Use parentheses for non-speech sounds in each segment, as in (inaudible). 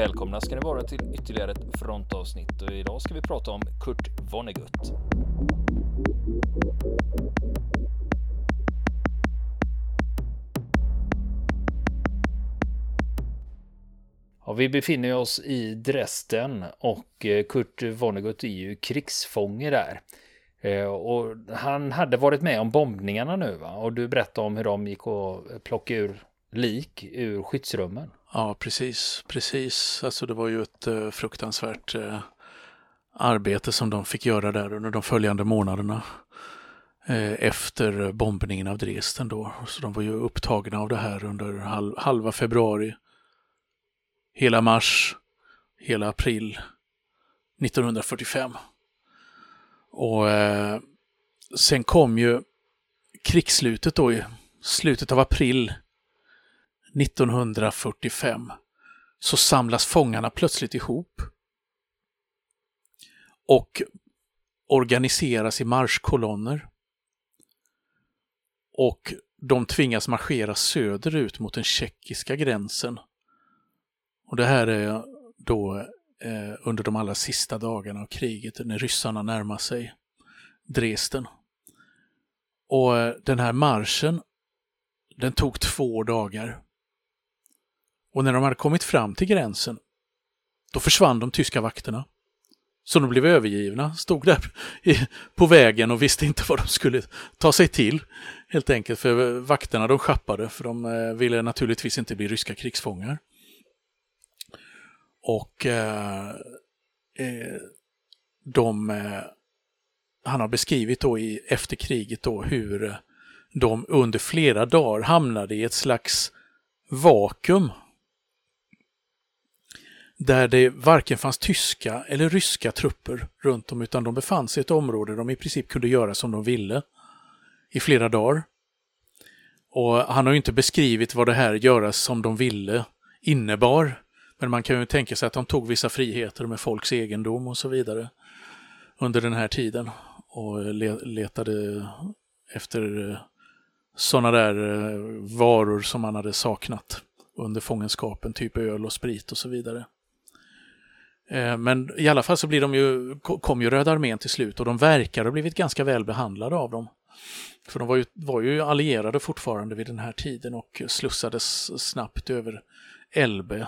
Välkomna ska ni vara till ytterligare ett frontavsnitt och idag ska vi prata om Kurt Vonnegut. Ja, vi befinner oss i Dresden och eh, Kurt Vonnegut är ju krigsfånge där. Eh, och han hade varit med om bombningarna nu va? Och du berättade om hur de gick och plockade ur lik ur skyddsrummen. Ja, precis, precis. Alltså det var ju ett eh, fruktansvärt eh, arbete som de fick göra där under de följande månaderna eh, efter bombningen av Dresden då. Så de var ju upptagna av det här under halv, halva februari, hela mars, hela april 1945. Och eh, sen kom ju krigsslutet då i slutet av april 1945 så samlas fångarna plötsligt ihop och organiseras i marschkolonner. Och de tvingas marschera söderut mot den tjeckiska gränsen. Och det här är då eh, under de allra sista dagarna av kriget när ryssarna närmar sig Dresden. Och eh, den här marschen, den tog två dagar. Och när de hade kommit fram till gränsen, då försvann de tyska vakterna. Så de blev övergivna, stod där på vägen och visste inte vad de skulle ta sig till. Helt enkelt, för vakterna de schappade, för de eh, ville naturligtvis inte bli ryska krigsfångar. Och eh, eh de, eh, han har beskrivit då i, efter kriget då hur de under flera dagar hamnade i ett slags vakuum där det varken fanns tyska eller ryska trupper runt om utan de befann sig i ett område där de i princip kunde göra som de ville i flera dagar. Och han har ju inte beskrivit vad det här göra som de ville innebar. Men man kan ju tänka sig att de tog vissa friheter med folks egendom och så vidare under den här tiden och letade efter eh, sådana där eh, varor som man hade saknat under fångenskapen, typ öl och sprit och så vidare. Eh, men i alla fall så blir de ju, kom ju Röda armén till slut och de verkar ha blivit ganska väl behandlade av dem. För de var ju, var ju allierade fortfarande vid den här tiden och slussades snabbt över Elbe.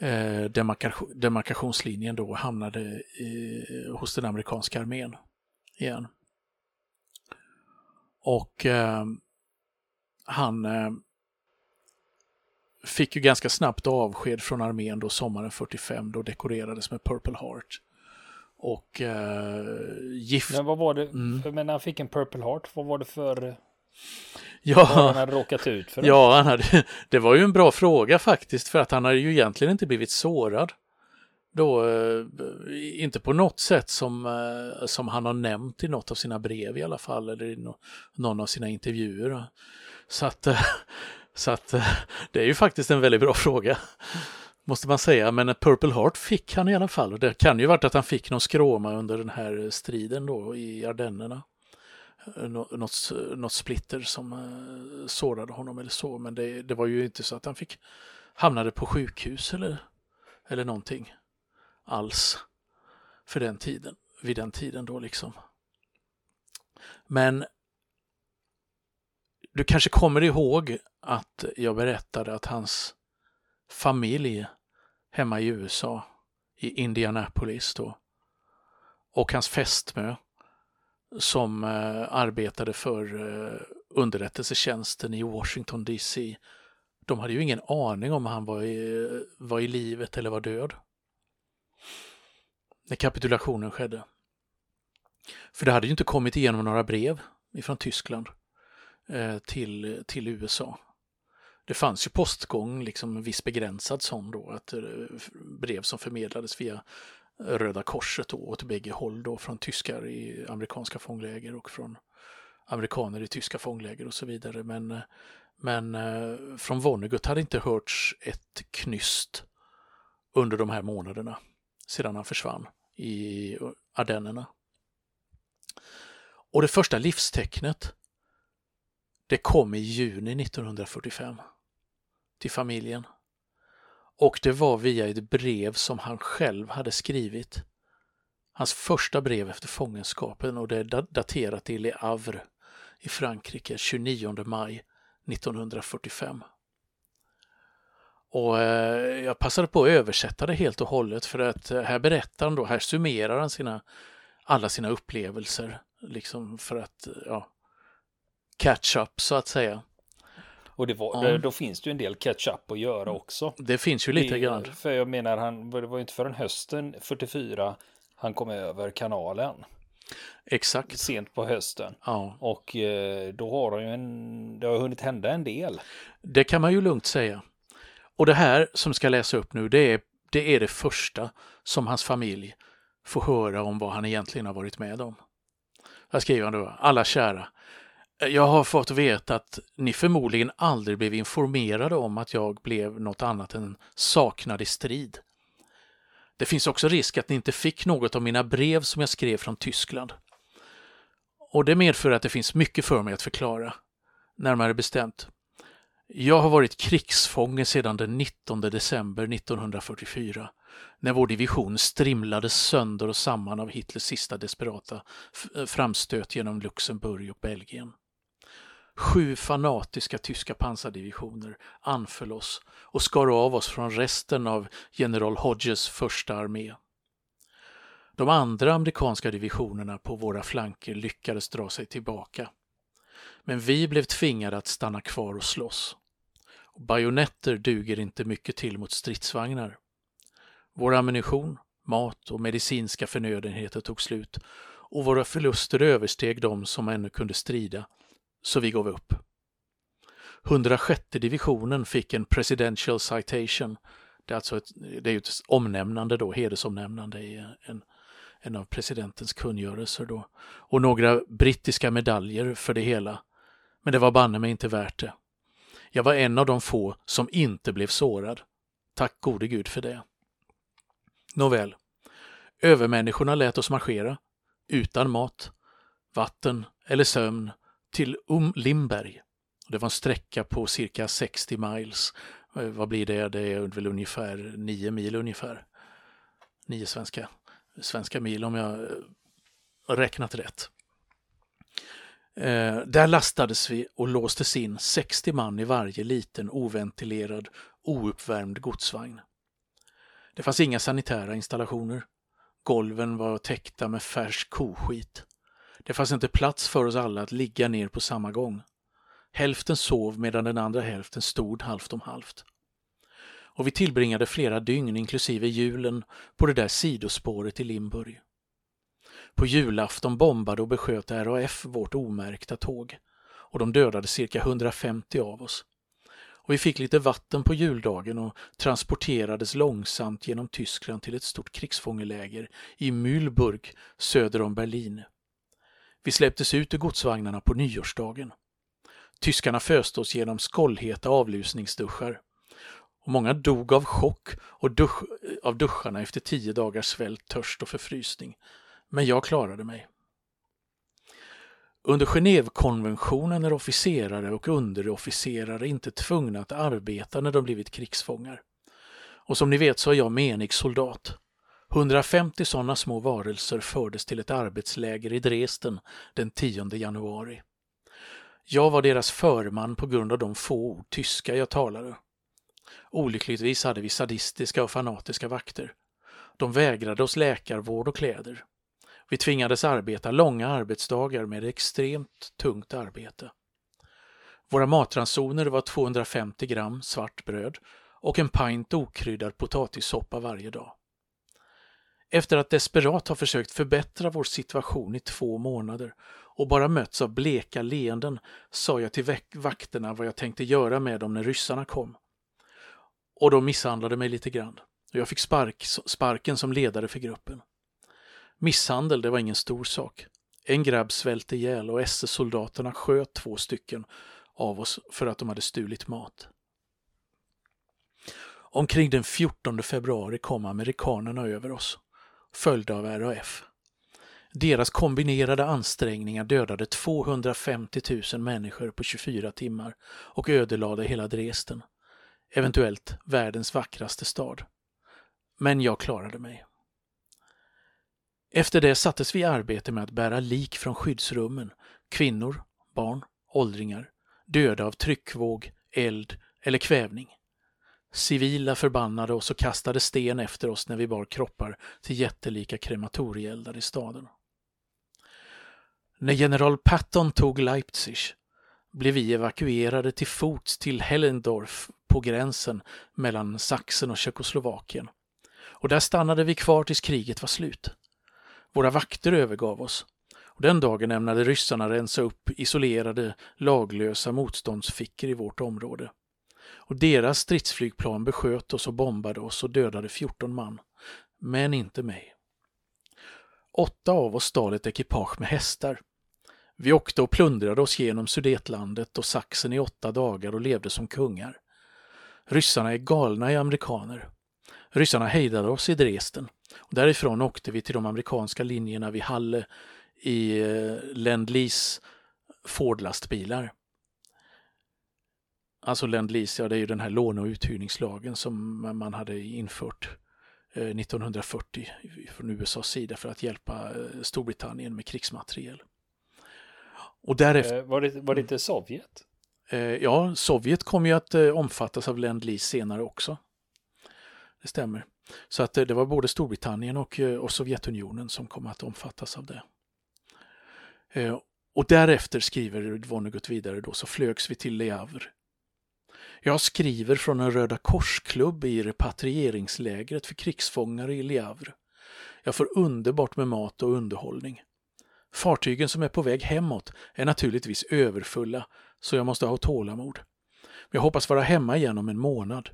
Eh, demarkation, demarkationslinjen då hamnade i, hos den amerikanska armén igen. Och eh, han eh, fick ju ganska snabbt avsked från armén då sommaren 45 då dekorerades med Purple Heart. Och eh, gift... Men vad var det, mm. men när han fick en Purple Heart, vad var det för... Ja, han hade råkat ut för? Ja, han hade, (laughs) det var ju en bra fråga faktiskt för att han hade ju egentligen inte blivit sårad. Då, eh, inte på något sätt som, eh, som han har nämnt i något av sina brev i alla fall eller i no, någon av sina intervjuer. Så att eh, så att eh, det är ju faktiskt en väldigt bra (laughs) fråga. Måste man säga, men ett Purple Heart fick han i alla fall. Det kan ju varit att han fick någon skråma under den här striden då i Ardennerna. Eh, nå något, något splitter som eh, sårade honom eller så, men det, det, var ju inte så att han fick hamnade på sjukhus eller, eller någonting alls för den tiden, vid den tiden då liksom. Men du kanske kommer ihåg att jag berättade att hans familj hemma i USA, i Indianapolis då, och hans fästmö som eh, arbetade för eh, underrättelsetjänsten i Washington DC, de hade ju ingen aning om han var i, var i livet eller var död. När kapitulationen skedde. För det hade ju inte kommit igenom några brev ifrån Tyskland Eh, till, till USA det fanns ju postgång, liksom en viss begränsad sån då, att eh, brev som förmedlades via Röda Korset då, åt bägge håll då, från tyskar i amerikanska fångläger och från amerikaner i tyska fångläger och så vidare. Men, men eh, från Vonnegut hade inte hörts ett knyst under de här månaderna sedan han försvann i Ardennerna. Och det första livstecknet det kom i juni 1945 till familjen. Och det var via ett brev som han själv hade skrivit. Hans första brev efter fångenskapen och det är daterat i Le Havre i Frankrike 29 maj 1945. Och eh, jag passade på att översätta det helt och hållet för att eh, här berättar han då, här summerar han sina, alla sina upplevelser. Liksom för att, eh, ja, catch up så att säga. Och det var, ja. då finns det ju en del catch up att göra också. Det finns ju lite det, grann. För jag menar, han, det var ju inte förrän hösten 44 han kom över kanalen. Exakt. Sent på hösten. Ja. Och eh, då har han ju en, det har hunnit hända en del. Det kan man ju lugnt säga. Och det här som ska läsa upp nu, det är, det är det första som hans familj får höra om vad han egentligen har varit med om. Här skriver han då, alla kära. Jag har fått veta att ni förmodligen aldrig blev informerade om att jag blev något annat än saknad i strid. Det finns också risk att ni inte fick något av mina brev som jag skrev från Tyskland. Och det medför att det finns mycket för mig att förklara. Närmare bestämt. Jag har varit krigsfånge sedan den 19 december 1944 när vår division strimlades sönder och samman av Hitlers sista desperata framstöt genom Luxemburg och Belgien. Sju fanatiska tyska pansardivisioner anföll oss och skar av oss från resten av general Hodges första armé. De andra amerikanska divisionerna på våra flanker lyckades dra sig tillbaka. Men vi blev tvingade att stanna kvar och slåss. Bajonetter duger inte mycket till mot stridsvagnar. Vår ammunition, mat och medicinska förnödenheter tog slut och våra förluster översteg de som ännu kunde strida så vi gav upp. 106 divisionen fick en Presidential Citation. Det är alltså ett, det är ett omnämnande då, hedersomnämnande i en, en av presidentens kungörelser då. Och några brittiska medaljer för det hela. Men det var banne mig inte värt det. Jag var en av de få som inte blev sårad. Tack gode gud för det. Nåväl. Övermänniskorna lät oss marschera. Utan mat, vatten eller sömn till um Limberg. Det var en sträcka på cirka 60 miles. Eh, vad blir det? Det är väl ungefär 9 mil ungefär. 9 svenska, svenska mil om jag eh, räknat rätt. Eh, där lastades vi och låstes in 60 man i varje liten oventilerad, ouppvärmd godsvagn. Det fanns inga sanitära installationer. Golven var täckta med färsk koskit. Det fanns inte plats för oss alla att ligga ner på samma gång. Hälften sov medan den andra hälften stod halvt om halvt. Och vi tillbringade flera dygn, inklusive julen, på det där sidospåret i Limburg. På julafton bombade och besköt RAF vårt omärkta tåg och de dödade cirka 150 av oss. Och vi fick lite vatten på juldagen och transporterades långsamt genom Tyskland till ett stort krigsfångeläger i Mühlburg söder om Berlin. Vi släpptes ut ur godsvagnarna på nyårsdagen. Tyskarna föste oss genom skållheta avlusningsduschar. Och många dog av chock och dusch, av duscharna efter tio dagars svält, törst och förfrysning. Men jag klarade mig. Under Genèvekonventionen är officerare och underofficerare inte tvungna att arbeta när de blivit krigsfångar. Och som ni vet så är jag menig soldat. 150 sådana små varelser fördes till ett arbetsläger i Dresden den 10 januari. Jag var deras förman på grund av de få ord tyska jag talade. Olyckligtvis hade vi sadistiska och fanatiska vakter. De vägrade oss läkarvård och kläder. Vi tvingades arbeta långa arbetsdagar med extremt tungt arbete. Våra matransoner var 250 gram svart bröd och en pint okryddad potatissoppa varje dag. Efter att desperat ha försökt förbättra vår situation i två månader och bara mötts av bleka leenden sa jag till vakterna vad jag tänkte göra med dem när ryssarna kom. Och de misshandlade mig lite grann. Jag fick spark, sparken som ledare för gruppen. Misshandel, det var ingen stor sak. En grabb svälte ihjäl och SS-soldaterna sköt två stycken av oss för att de hade stulit mat. Omkring den 14 februari kom amerikanerna över oss följda av RAF. Deras kombinerade ansträngningar dödade 250 000 människor på 24 timmar och ödelade hela Dresden. eventuellt världens vackraste stad. Men jag klarade mig. Efter det sattes vi i arbete med att bära lik från skyddsrummen, kvinnor, barn, åldringar, döda av tryckvåg, eld eller kvävning. Civila förbannade oss och kastade sten efter oss när vi bar kroppar till jättelika krematorieeldar i staden. När general Patton tog Leipzig blev vi evakuerade till fots till Hellendorf på gränsen mellan Sachsen och Tjeckoslovakien. Och där stannade vi kvar tills kriget var slut. Våra vakter övergav oss. Och den dagen ämnade ryssarna rensa upp isolerade, laglösa motståndsfickor i vårt område. Och deras stridsflygplan besköt oss och bombade oss och dödade 14 man. Men inte mig. Åtta av oss stal ett ekipage med hästar. Vi åkte och plundrade oss genom Sudetlandet och Sachsen i åtta dagar och levde som kungar. Ryssarna är galna i amerikaner. Ryssarna hejdade oss i Dresden. Och därifrån åkte vi till de amerikanska linjerna vid Halle i eh, Lendlease Ford-lastbilar. Alltså Lend-Lease, ja det är ju den här låne och uthyrningslagen som man hade infört 1940 eh, från USAs sida för att hjälpa eh, Storbritannien med krigsmateriel. Och därefter... Var det, var det inte Sovjet? Ja, Sovjet kom ju att omfattas av Lend-Lease senare också. Det stämmer. Så att det var både Storbritannien och, och Sovjetunionen som kom att omfattas av det. Eh, och därefter skriver Vonnegut vidare då så flögs vi till Le Havre. Jag skriver från en Röda korsklubb i repatrieringslägret för krigsfångar i Le Havre. Jag får underbart med mat och underhållning. Fartygen som är på väg hemåt är naturligtvis överfulla så jag måste ha tålamod. Jag hoppas vara hemma igen om en månad.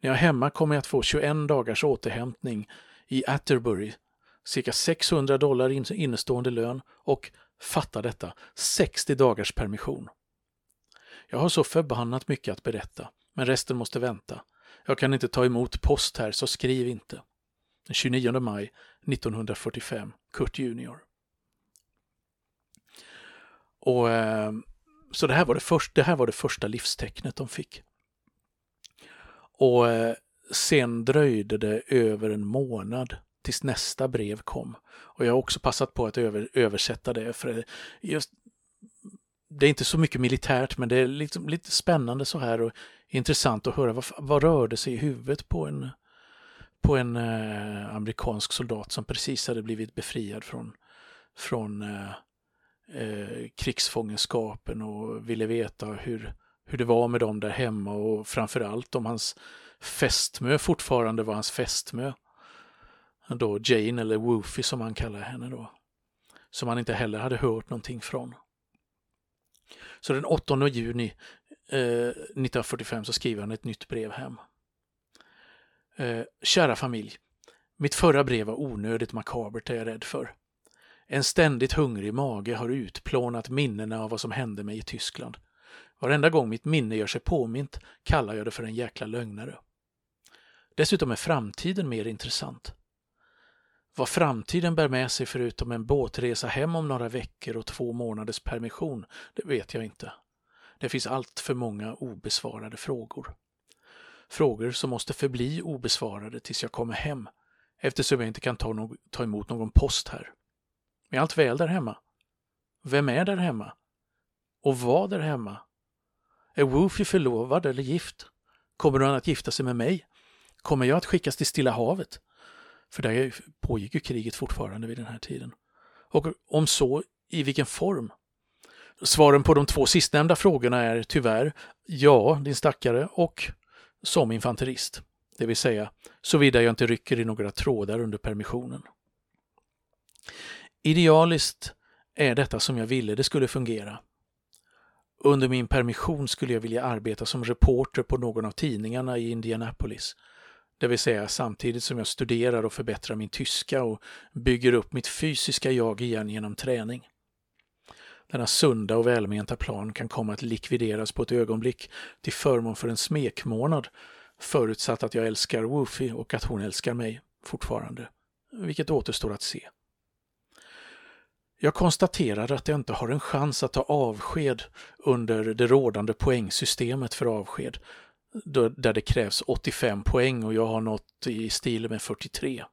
När jag är hemma kommer jag att få 21 dagars återhämtning i Atterbury, cirka 600 dollar innestående lön och Fatta detta, 60 dagars permission. Jag har så förbannat mycket att berätta, men resten måste vänta. Jag kan inte ta emot post här, så skriv inte. Den 29 maj 1945, Kurt Junior. Och, eh, så det här, var det, först, det här var det första livstecknet de fick. Och eh, sen dröjde det över en månad tills nästa brev kom. Och jag har också passat på att över, översätta det för just det är inte så mycket militärt men det är liksom lite spännande så här och intressant att höra vad, vad rörde sig i huvudet på en, på en eh, amerikansk soldat som precis hade blivit befriad från, från eh, eh, krigsfångenskapen och ville veta hur, hur det var med dem där hemma och framförallt om hans fästmö fortfarande var hans fästmö då Jane eller Woofy som han kallar henne då. Som han inte heller hade hört någonting från. Så den 8 juni eh, 1945 så skriver han ett nytt brev hem. Eh, kära familj. Mitt förra brev var onödigt makabert är jag rädd för. En ständigt hungrig mage har utplånat minnena av vad som hände mig i Tyskland. Varenda gång mitt minne gör sig påmint kallar jag det för en jäkla lögnare. Dessutom är framtiden mer intressant. Vad framtiden bär med sig förutom en båtresa hem om några veckor och två månaders permission, det vet jag inte. Det finns allt för många obesvarade frågor. Frågor som måste förbli obesvarade tills jag kommer hem, eftersom jag inte kan ta, no ta emot någon post här. Är allt väl där hemma? Vem är där hemma? Och vad där hemma? Är Woofy förlovad eller gift? Kommer han att gifta sig med mig? Kommer jag att skickas till Stilla havet? För där pågick ju kriget fortfarande vid den här tiden. Och om så, i vilken form? Svaren på de två sistnämnda frågorna är tyvärr ja, din stackare och som infanterist. Det vill säga, såvida jag inte rycker i några trådar under permissionen. Idealiskt är detta som jag ville det skulle fungera. Under min permission skulle jag vilja arbeta som reporter på någon av tidningarna i Indianapolis det vill säga samtidigt som jag studerar och förbättrar min tyska och bygger upp mitt fysiska jag igen genom träning. Denna sunda och välmenta plan kan komma att likvideras på ett ögonblick till förmån för en smekmånad förutsatt att jag älskar Woofy och att hon älskar mig fortfarande, vilket återstår att se. Jag konstaterar att jag inte har en chans att ta avsked under det rådande poängsystemet för avsked där det krävs 85 poäng och jag har nått i stil med 43.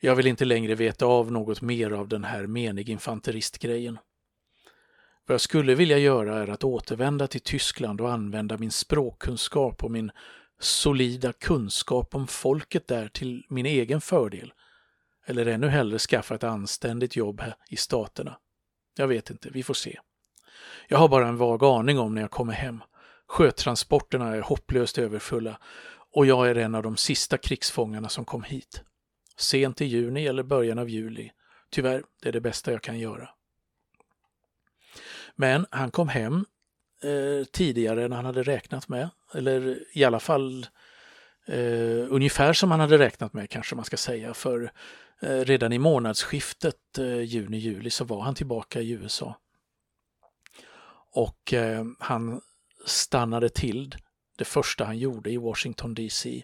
Jag vill inte längre veta av något mer av den här menig infanteristgrejen. Vad jag skulle vilja göra är att återvända till Tyskland och använda min språkkunskap och min solida kunskap om folket där till min egen fördel. Eller ännu hellre skaffa ett anständigt jobb här i staterna. Jag vet inte, vi får se. Jag har bara en vag aning om när jag kommer hem. Sjötransporterna är hopplöst överfulla och jag är en av de sista krigsfångarna som kom hit. Sent i juni eller början av juli. Tyvärr, det är det bästa jag kan göra. Men han kom hem eh, tidigare än han hade räknat med. Eller i alla fall eh, ungefär som han hade räknat med kanske man ska säga. För eh, redan i månadsskiftet eh, juni-juli så var han tillbaka i USA. Och eh, han stannade till det första han gjorde i Washington DC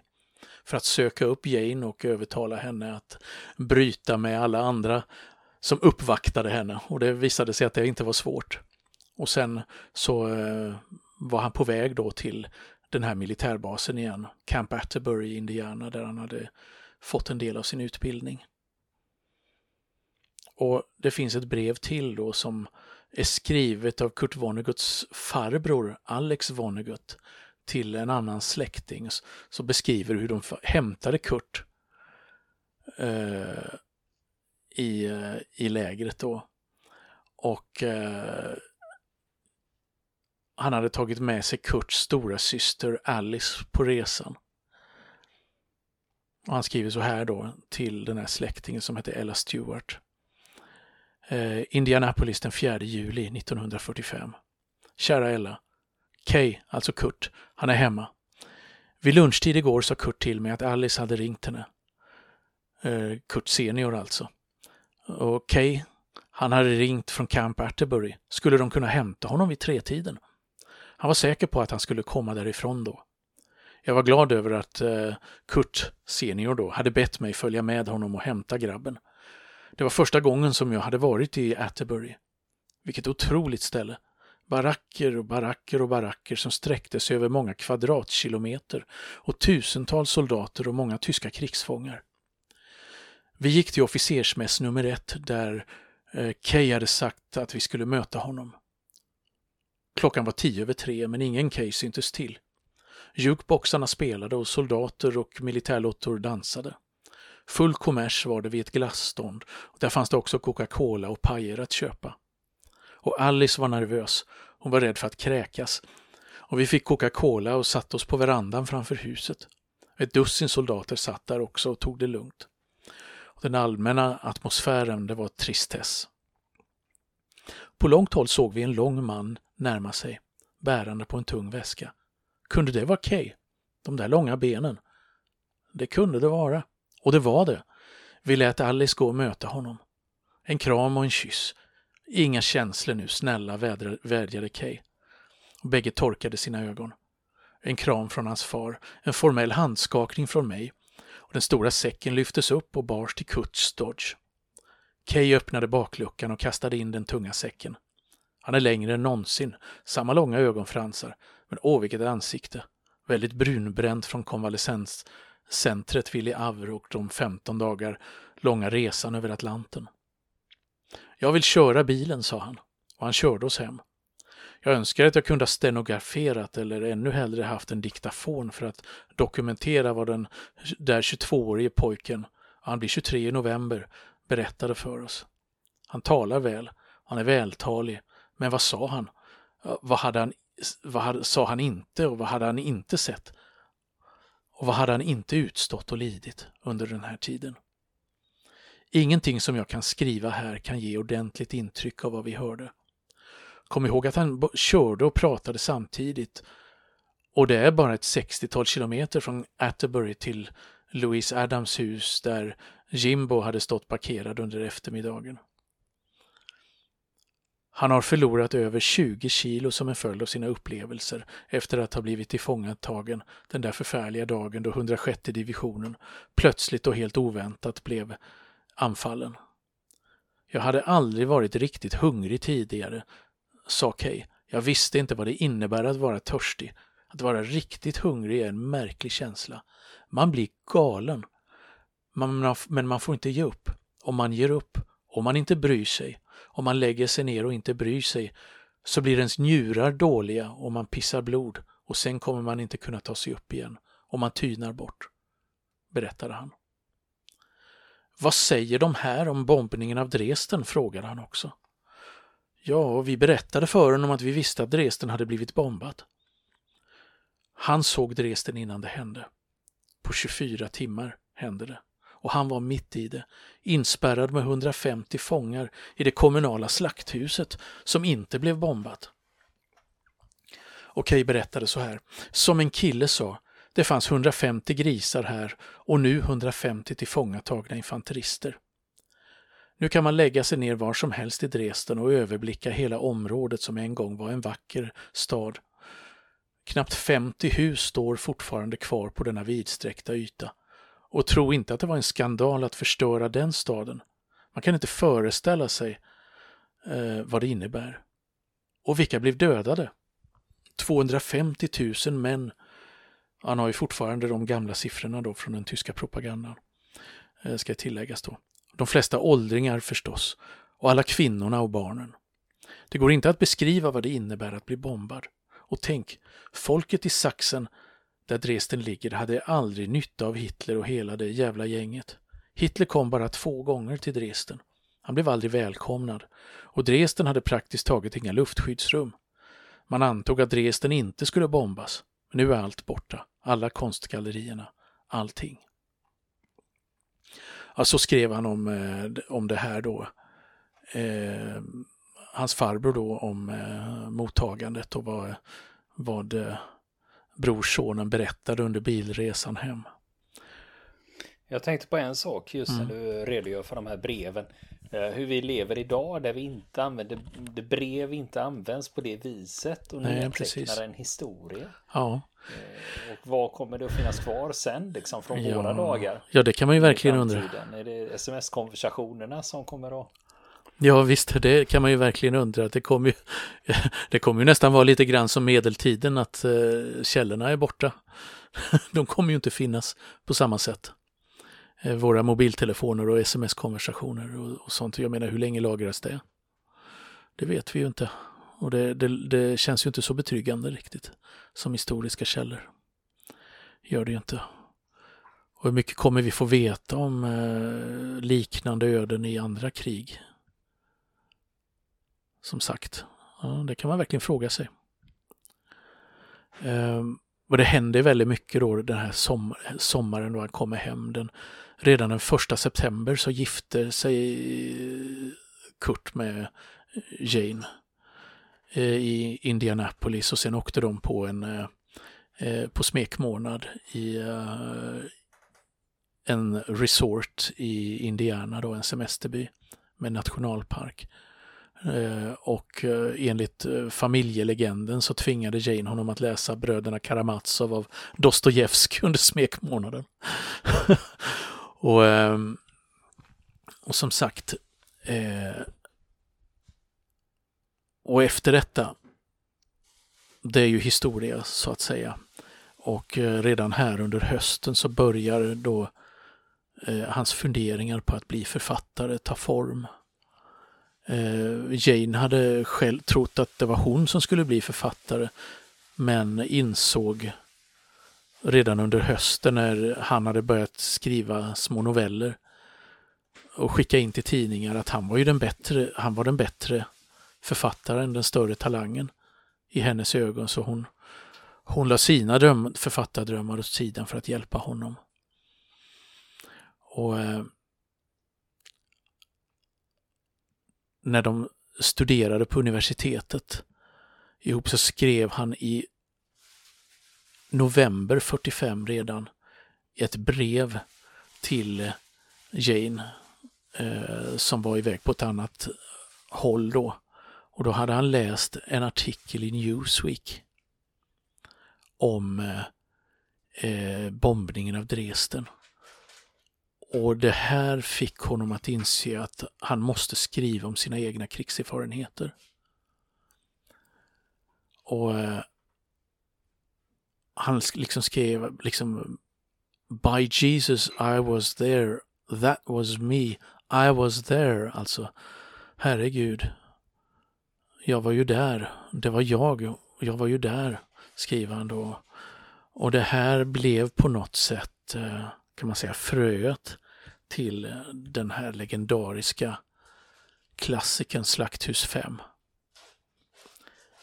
för att söka upp Jane och övertala henne att bryta med alla andra som uppvaktade henne och det visade sig att det inte var svårt. Och sen så eh, var han på väg då till den här militärbasen igen, Camp Atterbury i Indiana där han hade fått en del av sin utbildning. Och det finns ett brev till då som är skrivet av Kurt Vonnegut's farbror Alex Vonnegut till en annan släkting som beskriver hur de hämtade Kurt eh, i, eh, i lägret då. Och eh, han hade tagit med sig Kurts stora syster Alice på resan. Och han skriver så här då till den här släktingen som heter Ella Stewart. Eh, Indianapolis den 4 juli 1945. Kära Ella. Kay, alltså Kurt, han är hemma. Vid lunchtid igår sa Kurt till mig att Alice hade ringt henne. Eh, Kurt senior alltså. Och Kay, han hade ringt från Camp Atterbury. Skulle de kunna hämta honom vid tretiden? Han var säker på att han skulle komma därifrån då. Jag var glad över att eh, Kurt senior då hade bett mig följa med honom och hämta grabben. Det var första gången som jag hade varit i Atterbury. Vilket otroligt ställe. Baracker och baracker och baracker som sträckte sig över många kvadratkilometer och tusentals soldater och många tyska krigsfångar. Vi gick till officersmäss nummer ett där eh, Kay hade sagt att vi skulle möta honom. Klockan var tio över tre men ingen Kay syntes till. Jukeboxarna spelade och soldater och militärlottor dansade. Full kommers var det vid ett glasstånd och där fanns det också Coca-Cola och pajer att köpa. Och Alice var nervös. Hon var rädd för att kräkas. Och vi fick Coca-Cola och satte oss på verandan framför huset. Ett dussin soldater satt där också och tog det lugnt. Och den allmänna atmosfären, det var tristess. På långt håll såg vi en lång man närma sig, bärande på en tung väska. Kunde det vara Kay? De där långa benen? Det kunde det vara. Och det var det. Vi lät Alice gå och möta honom. En kram och en kyss. Inga känslor nu, snälla, vädjade Kay. Bägge torkade sina ögon. En kram från hans far, en formell handskakning från mig och den stora säcken lyftes upp och bars till Kurts Dodge. Kay öppnade bakluckan och kastade in den tunga säcken. Han är längre än någonsin, samma långa ögonfransar, men åh vilket ansikte! Väldigt brunbränt från konvalescens, centret ville Avre och de 15 dagar långa resan över Atlanten. Jag vill köra bilen, sa han, och han körde oss hem. Jag önskar att jag kunde ha stenograferat eller ännu hellre haft en diktafon för att dokumentera vad den där 22-årige pojken, han blir 23 i november, berättade för oss. Han talar väl, han är vältalig, men vad sa han? Vad, hade han, vad hade, sa han inte och vad hade han inte sett? Och vad hade han inte utstått och lidit under den här tiden? Ingenting som jag kan skriva här kan ge ordentligt intryck av vad vi hörde. Kom ihåg att han körde och pratade samtidigt. Och det är bara ett 60-tal kilometer från Atterbury till Louise Adams hus där Jimbo hade stått parkerad under eftermiddagen. Han har förlorat över 20 kilo som en följd av sina upplevelser efter att ha blivit tillfångatagen den där förfärliga dagen då 106 divisionen plötsligt och helt oväntat blev anfallen. Jag hade aldrig varit riktigt hungrig tidigare, sa Kay. Jag visste inte vad det innebär att vara törstig. Att vara riktigt hungrig är en märklig känsla. Man blir galen. Man, men man får inte ge upp. Om man ger upp, om man inte bryr sig, om man lägger sig ner och inte bryr sig, så blir ens njurar dåliga och man pissar blod och sen kommer man inte kunna ta sig upp igen och man tynar bort, berättade han. Vad säger de här om bombningen av Dresden? frågade han också. Ja, vi berättade för honom att vi visste att Dresden hade blivit bombat. Han såg Dresden innan det hände. På 24 timmar hände det. Och han var mitt i det, inspärrad med 150 fångar i det kommunala slakthuset som inte blev bombat. Okej berättade så här. Som en kille sa, det fanns 150 grisar här och nu 150 tillfångatagna infanterister. Nu kan man lägga sig ner var som helst i Dresden och överblicka hela området som en gång var en vacker stad. Knappt 50 hus står fortfarande kvar på denna vidsträckta yta. Och tro inte att det var en skandal att förstöra den staden. Man kan inte föreställa sig eh, vad det innebär. Och vilka blev dödade? 250 000 män. Han har ju fortfarande de gamla siffrorna då från den tyska propagandan. Eh, ska tilläggas då. De flesta åldringar förstås. Och alla kvinnorna och barnen. Det går inte att beskriva vad det innebär att bli bombad. Och tänk, folket i Sachsen där Dresden ligger hade aldrig nytta av Hitler och hela det jävla gänget. Hitler kom bara två gånger till Dresden. Han blev aldrig välkomnad och Dresden hade praktiskt taget inga luftskyddsrum. Man antog att Dresden inte skulle bombas. Men nu är allt borta. Alla konstgallerierna. Allting. Ja, så skrev han om, eh, om det här då. Eh, hans farbror då om eh, mottagandet och vad, vad eh, brorsonen berättade under bilresan hem. Jag tänkte på en sak just när mm. du redogör för de här breven. Eh, hur vi lever idag där vi inte använder, det brev inte används på det viset och nedtecknar en historia. Ja. Eh, och vad kommer det att finnas kvar sen liksom från ja. våra dagar? Ja, det kan man ju verkligen undra. Är det sms-konversationerna som kommer att Ja visst, det kan man ju verkligen undra. Det kommer ju, (laughs) det kommer ju nästan vara lite grann som medeltiden att eh, källorna är borta. (laughs) De kommer ju inte finnas på samma sätt. Eh, våra mobiltelefoner och sms-konversationer och, och, sånt. Jag menar, hur länge lagras det? Det vet vi ju inte. Och det, det, det känns ju inte så betryggande riktigt som historiska källor. Gör det ju inte. Och hur mycket kommer vi få veta om eh, liknande öden i andra krig? Som sagt, ja, det kan man verkligen fråga sig. Ehm, och det händer väldigt mycket då den här som, sommaren då han kommer hem. Den, redan den första september så gifter sig eh, Kurt med eh, Jane eh, i Indianapolis och sen åkte de på en eh, eh på smekmånad i en resort i Indiana, då, en semesterby med nationalpark. Eh, och eh, enligt eh, familjelegenden så tvingade Jane honom att läsa Bröderna Karamazov av Dostojevskij (laughs) under smekmånaden. (laughs) och, ehm, och som sagt, och efter detta, det är ju historia så att säga. Och redan här under hösten så börjar då hans funderingar på att bli författare ta form. Eh, Jane hade själv trott att det var hon som skulle bli författare men insåg redan under hösten när han hade börjat skriva små noveller och skicka in till tidningar att han var ju den bättre, han var den bättre författaren, den större talangen i hennes ögon så hon, hon la sina dröm, författardrömmar åt sidan för att hjälpa honom. Och eh, när de studerade på universitetet ihop så skrev han i november 45 redan ett brev till Jane eh, som var iväg på ett annat håll då. Och då hade han läst en artikel i Newsweek om eh, eh bombningen av Dresden. Och det här fick honom att inse att han måste skriva om sina egna krigserfarenheter. Och, eh, han liksom skrev liksom By Jesus I was there, that was me, I was there. Alltså, herregud, jag var ju där, det var jag, jag var ju där, skriver han då. Och det här blev på något sätt, eh, kan man säga, fröet till den här legendariska klassikern Slakthus 5.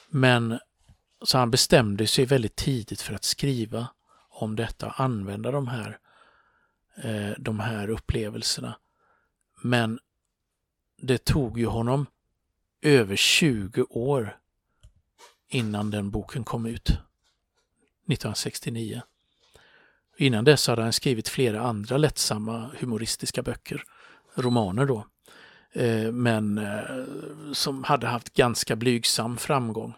Men så han bestämde sig väldigt tidigt för att skriva om detta, använda de här, eh, de här upplevelserna. Men det tog ju honom över 20 år innan den boken kom ut. 1969. Innan dess hade han skrivit flera andra lättsamma humoristiska böcker, romaner då, eh, men eh, som hade haft ganska blygsam framgång.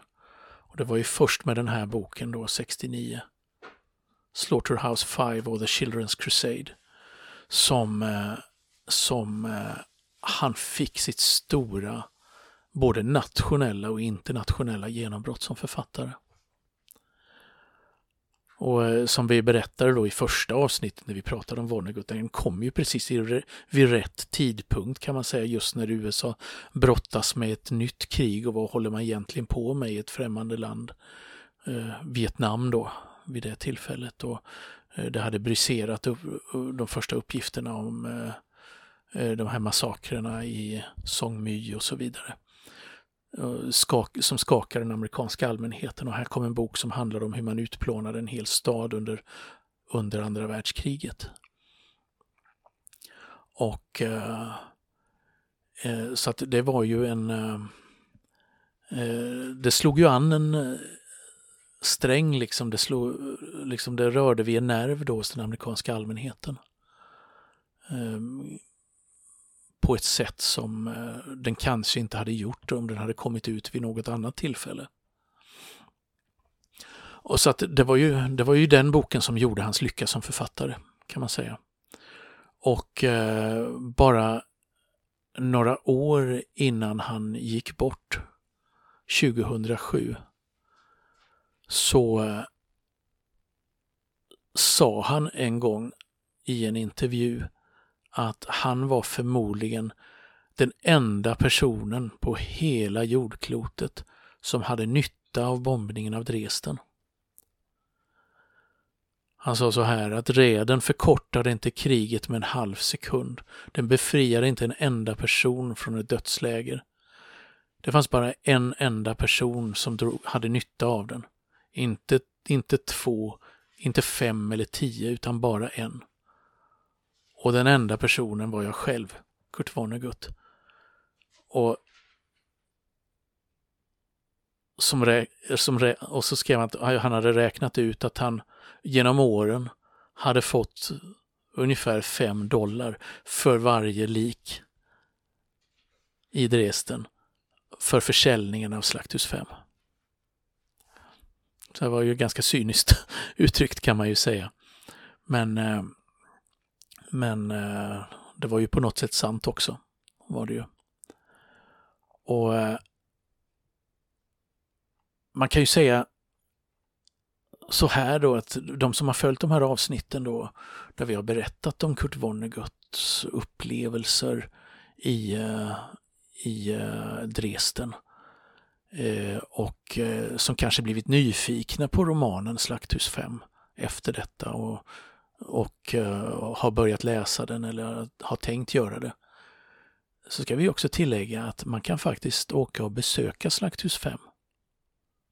Och Det var ju först med den här boken då, 69, Slaughterhouse 5 och The Children's Crusade, som, eh, som han fick sitt stora både nationella och internationella genombrott som författare. Och eh, som vi berättade då i första avsnittet när vi pratade om Vonnegut, den kom ju precis vid rätt tidpunkt kan man säga, just när USA brottas med ett nytt krig och vad håller man egentligen på med i ett främmande land? Eh, Vietnam då, vid det tillfället. Och eh, det hade briserat upp, de första uppgifterna om eh, eh, de här massakrerna i Song My och så vidare. Eh, skak, som skakar den amerikanska allmänheten. Och här kom en bok som handlar om hur man utplånade en hel stad under, under andra världskriget. Och eh, eh, så att det var ju en... Eh, eh det slog ju an en eh, sträng, liksom. Det, slog, liksom det rörde vid en nerv då hos den amerikanska allmänheten ehm, på ett sätt som eh, den kanske inte hade gjort om den hade kommit ut vid något annat tillfälle. Och så att det var ju, det var ju den boken som gjorde hans lycka som författare, kan man säga. Och eh, bara några år innan han gick bort, 2007, så eh, sa han en gång i en intervju att han var förmodligen den enda personen på hela jordklotet som hade nytta av bombningen av Dresden. Han sa så här att räden förkortade inte kriget med en halv sekund. Den befriade inte en enda person från ett dödsläger. Det fanns bara en enda person som drog, hade nytta av den. Inte, inte två, inte fem eller tio, utan bara en. Och den enda personen var jag själv, Kurt Vonnegut. Och, som som och så skrev han att han hade räknat ut att han genom åren hade fått ungefär 5 dollar för varje lik i Dresden för försäljningen av Slakthus 5. Så det var ju ganska cyniskt (laughs) uttryckt kan man ju säga. Men eh, men eh, det var ju på något sätt sant också. Var det ju. Och eh, man kan ju säga så här då att de som har följt de här avsnitten då där vi har berättat om Kurt Vonneguts upplevelser i, eh, i eh, Dresden eh, och eh, som kanske blivit nyfikna på romanen Slakthus 5 efter detta och och eh, har börjat läsa den eller har tänkt göra det. Så ska vi också tillägga att man kan faktiskt åka och besöka Slakthus 5.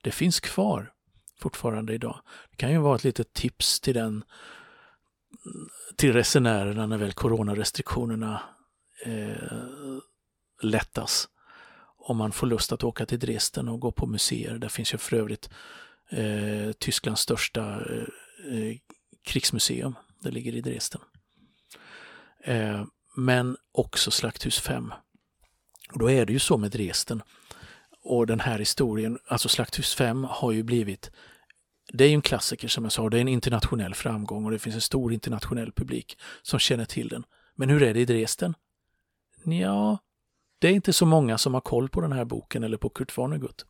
Det finns kvar fortfarande idag. Det kan ju vara ett litet tips till den till resenärerna när väl coronarestriktionerna eh, lättas. Om man får lust att åka till Dresden och gå på museer. Där finns ju för övrigt eh, Tysklands största eh, eh krigsmuseum. Det ligger i Dresden. Eh, men också Slakthus 5. Och då är det ju så med Dresden och den här historien, alltså Slakthus 5 har ju blivit det är ju en klassiker som jag sa, det är en internationell framgång och det finns en stor internationell publik som känner till den. Men hur är det i Dresden? Ja, det är inte så många som har koll på den här boken eller på Kurt Vonnegut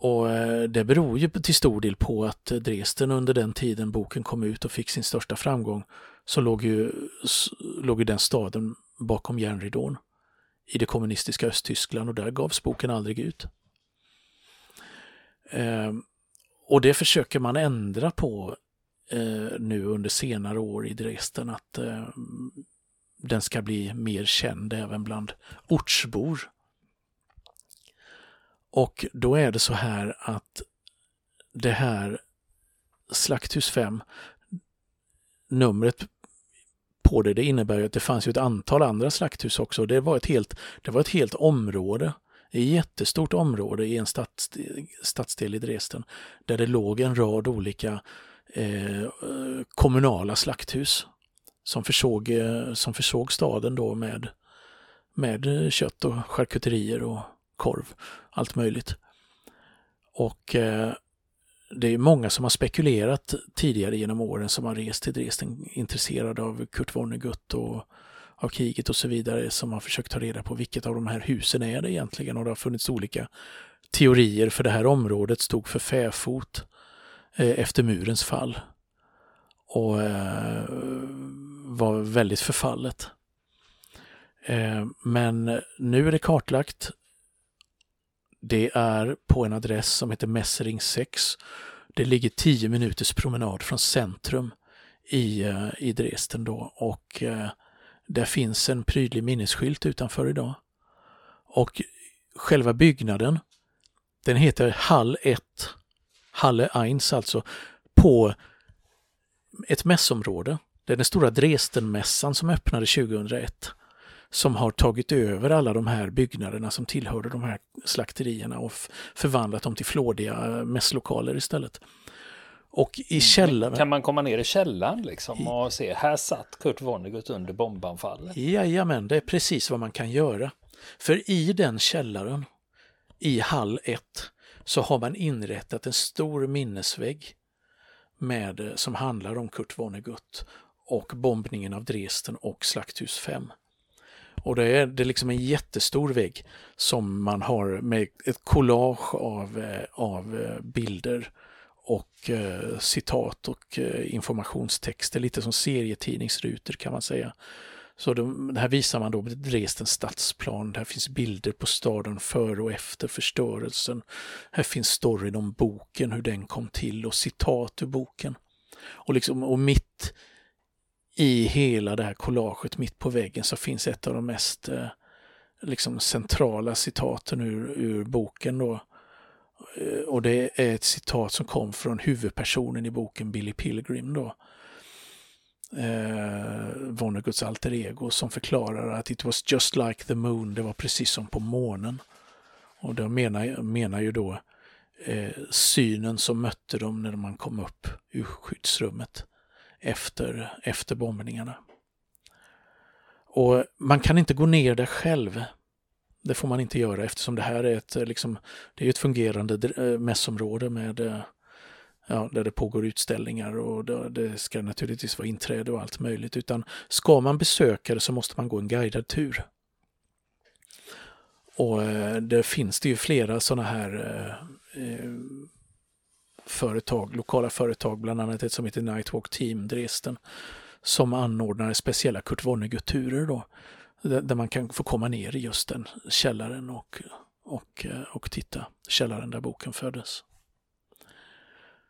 och eh, det beror ju till stor del på att Dresden under den tiden boken kom ut och fick sin största framgång så låg ju, låg ju den staden bakom järnridån i det kommunistiska Östtyskland och där gavs boken aldrig ut. Eh, och det försöker man ändra på eh, nu under senare år i Dresden, att eh, den ska bli mer känd även bland ortsbor. Och då är det så här att det här Slakthus 5, numret på det, det innebär att det fanns ju ett antal andra slakthus också. Det var ett helt, det var ett helt område, ett jättestort område i en stadsdel, stadsdel i Dresden, där det låg en rad olika eh, kommunala slakthus som försåg, eh, som försåg staden då med, med kött och charkuterier och korv, allt möjligt. Och eh, det är många som har spekulerat tidigare genom åren som har rest till Dresden intresserade av Kurt Vonnegut och av kriget och så vidare som har försökt ta reda på vilket av de här husen är det egentligen och det har funnits olika teorier för det här området stod för fäfot eh, efter murens fall och eh, var väldigt förfallet. Eh, men nu är det kartlagt det är på en adress som heter Messering 6. Det ligger 10 minuters promenad från centrum i, eh, i Dresden då och eh, där finns en prydlig minnesskylt utanför idag. Och själva byggnaden, den heter Hall 1, Halle 1 alltså, på ett mässområde. Det är den stora Dresdenmässan som öppnade 2001 som har tagit över alla de här byggnaderna som tillhörde de här slakterierna och förvandlat dem till flådiga eh, mässlokaler istället. Och i mm. källaren... Kan man komma ner i källaren liksom och se, här satt Kurt Vonnegut under bombanfallet? Jajamän, det är precis vad man kan göra. För i den källaren, i hall 1, så har man inrättat en stor minnesvägg med, eh, som handlar om Kurt Vonnegut och bombningen av Dresden och Slakthus 5. Och det är, det är liksom en jättestor vägg som man har med ett collage av, eh, av eh, bilder och eh, citat och eh, informationstexter, lite som serietidningsrutor kan man säga. Så de, det här visar man då Dresdens stadsplan. Här finns bilder på staden före och efter förstörelsen. Här finns storyn om boken, hur den kom till och citat ur boken. Och, liksom, och mitt i hela det här kollaget mitt på väggen så finns ett av de mest eh, liksom centrala citaten ur, ur boken. Då. Eh, och det är ett citat som kom från huvudpersonen i boken, Billy Pilgrim. Då. Eh, Vonneguts alter ego som förklarar att it was just like the moon, det var precis som på månen. Och då menar, menar ju då eh, synen som mötte dem när man kom upp ur skyddsrummet efter, efter bombningarna. Och man kan inte gå ner där själv. Det får man inte göra eftersom det här är ett, eh, liksom, det är ett fungerande eh, mässområde med eh, ja, där det pågår utställningar och det ska naturligtvis vara inträde och allt möjligt. Utan ska man besöka det så måste man gå en guidad tur. Och det finns det ju flera sådana här eh, företag, lokala företag, bland annat ett som heter Nightwalk Team Dresden, som anordnar speciella Kurt Vonnegut-turer då, där man kan få komma ner i just den källaren och, och, och titta, källaren där boken föddes.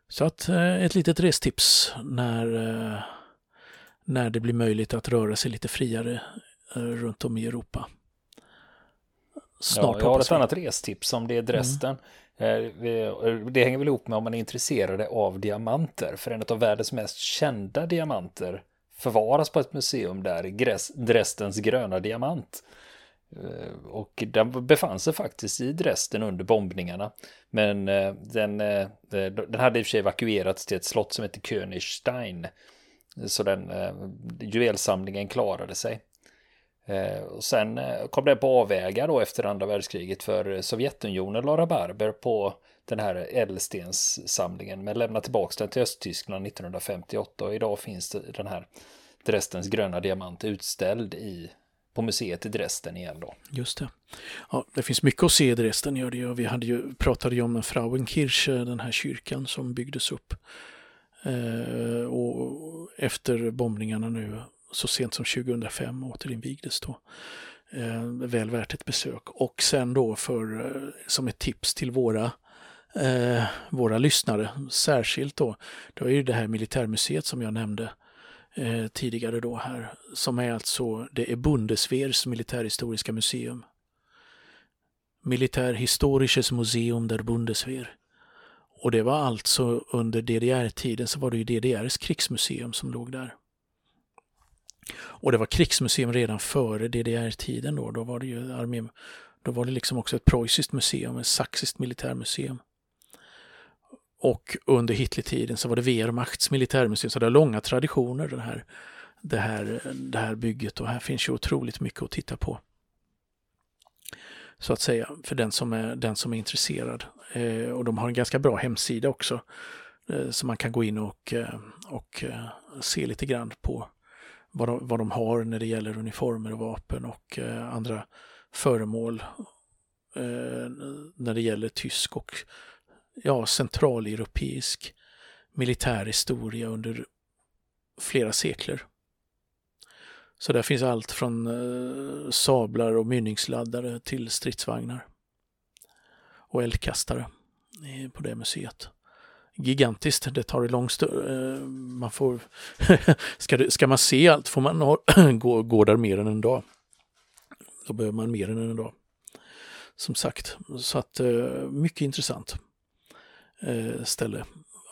Så att eh, ett litet restips när, eh, när det blir möjligt att röra sig lite friare eh, runt om i Europa. Snart ja, jag har ett annat restips om det är Dresden. Mm. Eh, eh, det hänger väl ihop med om man är intresserad av diamanter. För en av världens mest kända diamanter förvaras på ett museum där Dresdens gröna diamant. Eh, och den befann sig faktiskt i Dresden under bombningarna. Men den, den hade i och för sig evakuerats till ett slott som heter Königstein. Så den juvelsamlingen klarade sig. Eh, och sen eh, kom det på avvägar då efter andra världskriget för Sovjetunionen la rabarber på den här ädelstenssamlingen men lämnade tillbaka den till Östtyskland 1958 och idag finns den här Dresdens gröna diamant utställd i på museet i Dresden igen då. Just det. Ja, det finns mycket att se i Dresden gör det ju. Vi hade ju, pratade ju om Frauenkirche, eh, den här kyrkan som byggdes upp. Eh, och efter bombningarna nu så sent som 2005 återinvigdes då. Eh, väl värt ett besök. Och sen då för, eh, som ett tips till våra eh, våra lyssnare särskilt då, då är ju det här militärmuseet som jag nämnde eh, tidigare då här, som är alltså, det är Bundeswehrs militärhistoriska museum. Militärhistorisches Museum der Bundeswehr. Och det var alltså under DDR-tiden så var det ju DDRs krigsmuseum som låg där. Och det var krigsmuseum redan före DDR-tiden då. Då var det ju armé, då var det liksom också ett preussiskt museum, ett saxiskt militärmuseum. Och under Hitlertiden så var det Wehrmachts militärmuseum, så det har långa traditioner det här, det här, det här bygget och här finns ju otroligt mycket att titta på. Så att säga, för den som är, den som är intresserad. Eh, och de har en ganska bra hemsida också. Eh, så man kan gå in och, eh, och eh, se lite grann på vad de, vad de har när det gäller uniformer och vapen och eh, andra föremål eh, när det gäller tysk och ja, centraleuropeisk militärhistoria under flera sekler. Så där finns allt från eh, sablar och mynningsladdare till stridsvagnar och eldkastare eh, på det museet. Gigantiskt, det tar en lång stund. Eh, man får, (laughs) ska, det, ska man se allt får man ha, (clears throat) gå, gå där mer än en dag. Då behöver man mer än en dag. Som sagt, så att eh, mycket intressant. Eh, ställe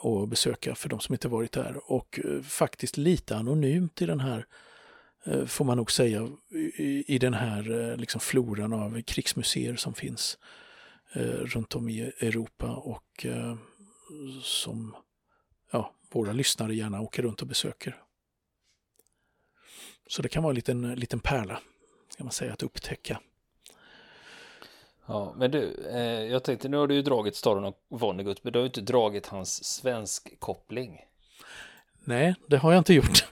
att besöka för de som inte varit där och faktiskt lite anonymt i den här får man nog säga i, den här liksom floran av krigsmuseer som finns runt om i Europa och som ja, våra lyssnare gärna åker runt och besöker. Så det kan vara en liten, liten pärla kan man säga att upptäcka. Ja, men du, eh, jag tänkte nu har du ju dragit Staron och Vonnegut, men du har ju inte dragit hans svensk koppling. Nej, det har jag inte gjort.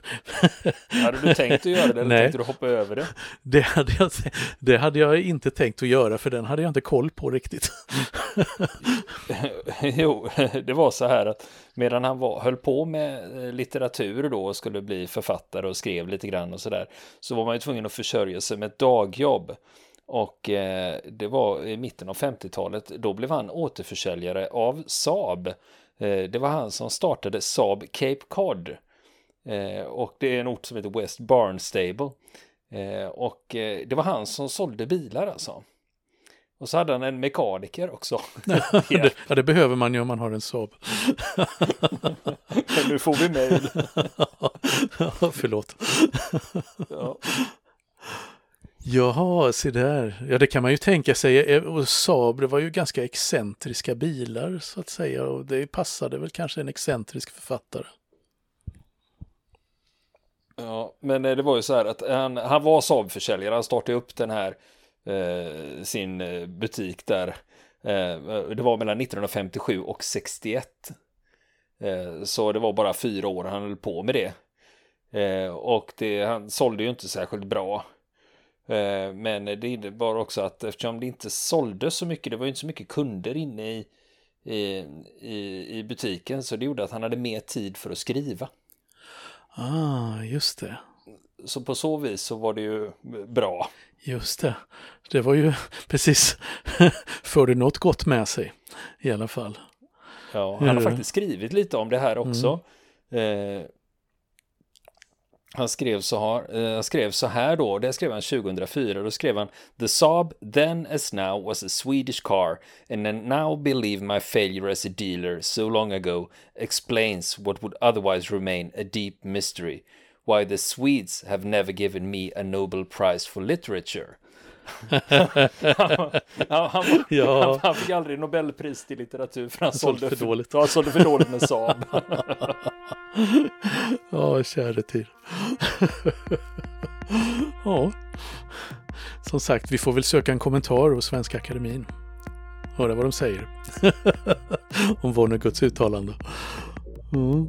(laughs) hade du tänkt att göra det eller Nej. tänkte du hoppa över det? Det hade, jag, det hade jag inte tänkt att göra för den hade jag inte koll på riktigt. (laughs) jo, det var så här att medan han var, höll på med litteratur då och skulle bli författare och skrev lite grann och så där så var man ju tvungen att försörja sig med ett dagjobb. Och eh, det var i mitten av 50-talet, då blev han återförsäljare av Saab. Eh, det var han som startade Saab Cape Cod. Eh, och det är en ort som heter West Barnstable. Eh, och eh, det var han som sålde bilar alltså. Och så hade han en mekaniker också. (laughs) det, ja, det behöver man ju om man har en Saab. (laughs) nu får vi mejl. (laughs) förlåt. ja. Jaha, se där. Ja, det kan man ju tänka sig. Eh, och Saab, det var ju ganska excentriska bilar så att säga. Och det passade väl kanske en excentrisk författare. Ja, men eh, det var ju så här att han, han var Saab-försäljare. Han startade upp den här eh, sin eh, butik där. Eh, det var mellan 1957 och 61. Eh, så det var bara fyra år han höll på med det. och det, han sålde ju inte särskilt bra. Eh, men det innebar också att eftersom det inte sålde så mycket, det var ju inte så mycket kunder inne i, i, i butiken, så det gjorde att han hade mer tid för att skriva. Ah, just det. Så på så vis så var det ju bra. Just det. Det var ju (laughs) precis, (laughs) förde något gott med sig i alla fall. Ja, han har faktiskt skrivit lite om det här också. Mm. Eh, han skrev så här, uh, eh, skrev så här då, det skrev han 2004, då skrev han The Saab then as now was a Swedish car and I now believe my failure as a dealer so long ago explains what would otherwise remain a deep mystery. Why the Swedes have never given me a Nobel Prize for Literature han, (laughs) han, ja. han, fick aldrig Nobelpris till litteratur för han, han sålde, för dåligt. Han sålde för dåligt med Saab. (laughs) (laughs) ja, käre tid. ja, som sagt, vi får väl söka en kommentar hos Svenska Akademin. Höra vad de säger om Vonneguts uttalande. Mm.